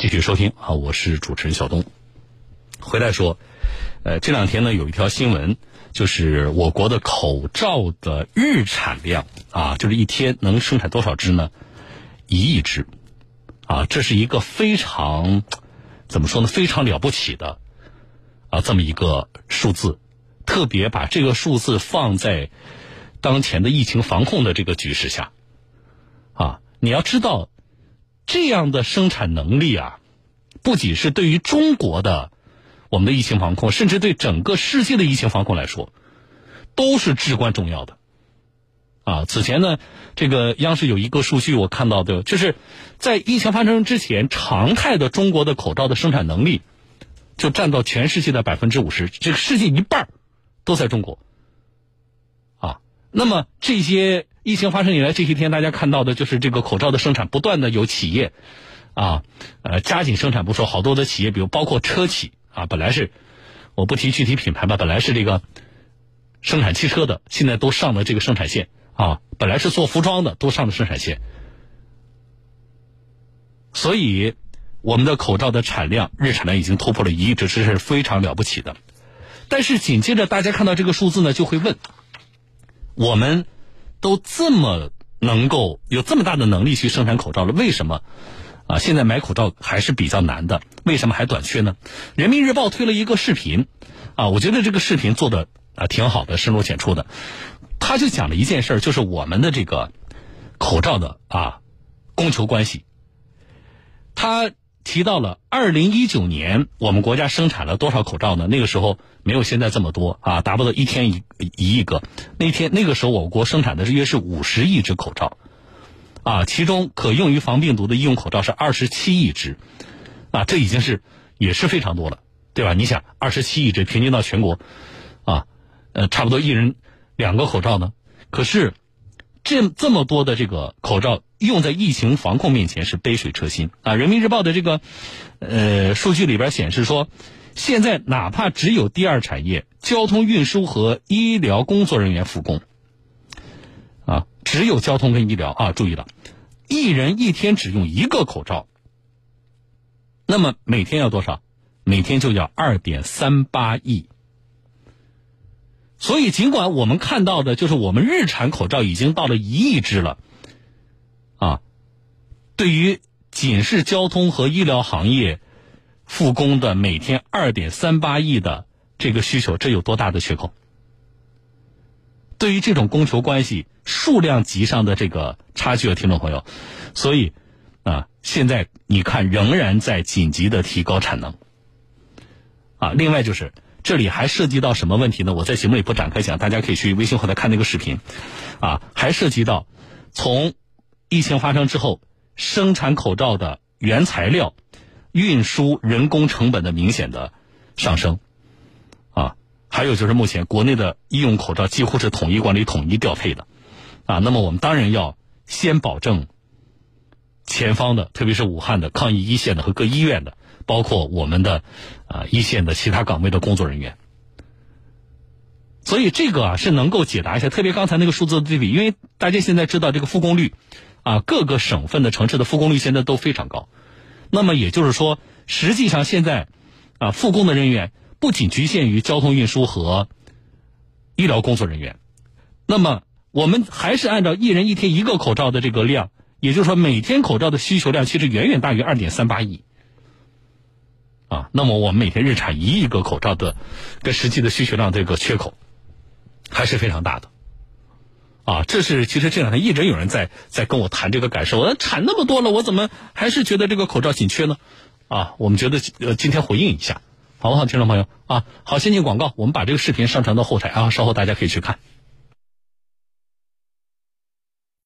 继续收听啊，我是主持人小东。回来说，呃，这两天呢有一条新闻，就是我国的口罩的日产量啊，就是一天能生产多少只呢？一亿只啊，这是一个非常怎么说呢？非常了不起的啊，这么一个数字。特别把这个数字放在当前的疫情防控的这个局势下，啊，你要知道，这样的生产能力啊，不仅是对于中国的我们的疫情防控，甚至对整个世界的疫情防控来说，都是至关重要的。啊，此前呢，这个央视有一个数据我看到的，就是在疫情发生之前，常态的中国的口罩的生产能力就占到全世界的百分之五十，这个世界一半。都在中国，那么这些疫情发生以来这些天，大家看到的就是这个口罩的生产不断的有企业，啊，呃，加紧生产不说，好多的企业，比如包括车企啊，本来是我不提具体品牌吧，本来是这个生产汽车的，现在都上了这个生产线啊，本来是做服装的，都上了生产线，所以我们的口罩的产量日产量已经突破了一亿只，这是非常了不起的。但是紧接着，大家看到这个数字呢，就会问：我们都这么能够有这么大的能力去生产口罩了，为什么啊？现在买口罩还是比较难的，为什么还短缺呢？人民日报推了一个视频，啊，我觉得这个视频做的啊挺好的，深入浅出的。他就讲了一件事儿，就是我们的这个口罩的啊供求关系。他。提到了二零一九年，我们国家生产了多少口罩呢？那个时候没有现在这么多啊，达不到一天一一亿个。那天那个时候，我国生产的是约是五十亿只口罩，啊，其中可用于防病毒的医用口罩是二十七亿只，啊，这已经是也是非常多了，对吧？你想，二十七亿只，平均到全国，啊，呃，差不多一人两个口罩呢。可是这这么多的这个口罩。用在疫情防控面前是杯水车薪啊！人民日报的这个呃数据里边显示说，现在哪怕只有第二产业交通运输和医疗工作人员复工，啊，只有交通跟医疗啊，注意了，一人一天只用一个口罩，那么每天要多少？每天就要二点三八亿。所以，尽管我们看到的就是我们日产口罩已经到了一亿只了。啊，对于仅是交通和医疗行业复工的每天二点三八亿的这个需求，这有多大的缺口？对于这种供求关系数量级上的这个差距啊，听众朋友，所以啊，现在你看仍然在紧急的提高产能。啊，另外就是这里还涉及到什么问题呢？我在节目里不展开讲，大家可以去微信后台看那个视频。啊，还涉及到从。疫情发生之后，生产口罩的原材料、运输、人工成本的明显的上升，啊，还有就是目前国内的医用口罩几乎是统一管理、统一调配的，啊，那么我们当然要先保证前方的，特别是武汉的抗疫一线的和各医院的，包括我们的啊一线的其他岗位的工作人员。所以这个啊是能够解答一下，特别刚才那个数字的对比，因为大家现在知道这个复工率。啊，各个省份的城市的复工率现在都非常高，那么也就是说，实际上现在啊，复工的人员不仅局限于交通运输和医疗工作人员，那么我们还是按照一人一天一个口罩的这个量，也就是说，每天口罩的需求量其实远远大于二点三八亿啊。那么我们每天日产一亿个口罩的跟实际的需求量这个缺口还是非常大的。啊，这是其实这两天一直有人在在跟我谈这个感受，我产那么多了，我怎么还是觉得这个口罩紧缺呢？啊，我们觉得呃今天回应一下，好不好，听众朋友啊？好，先进广告，我们把这个视频上传到后台啊，稍后大家可以去看。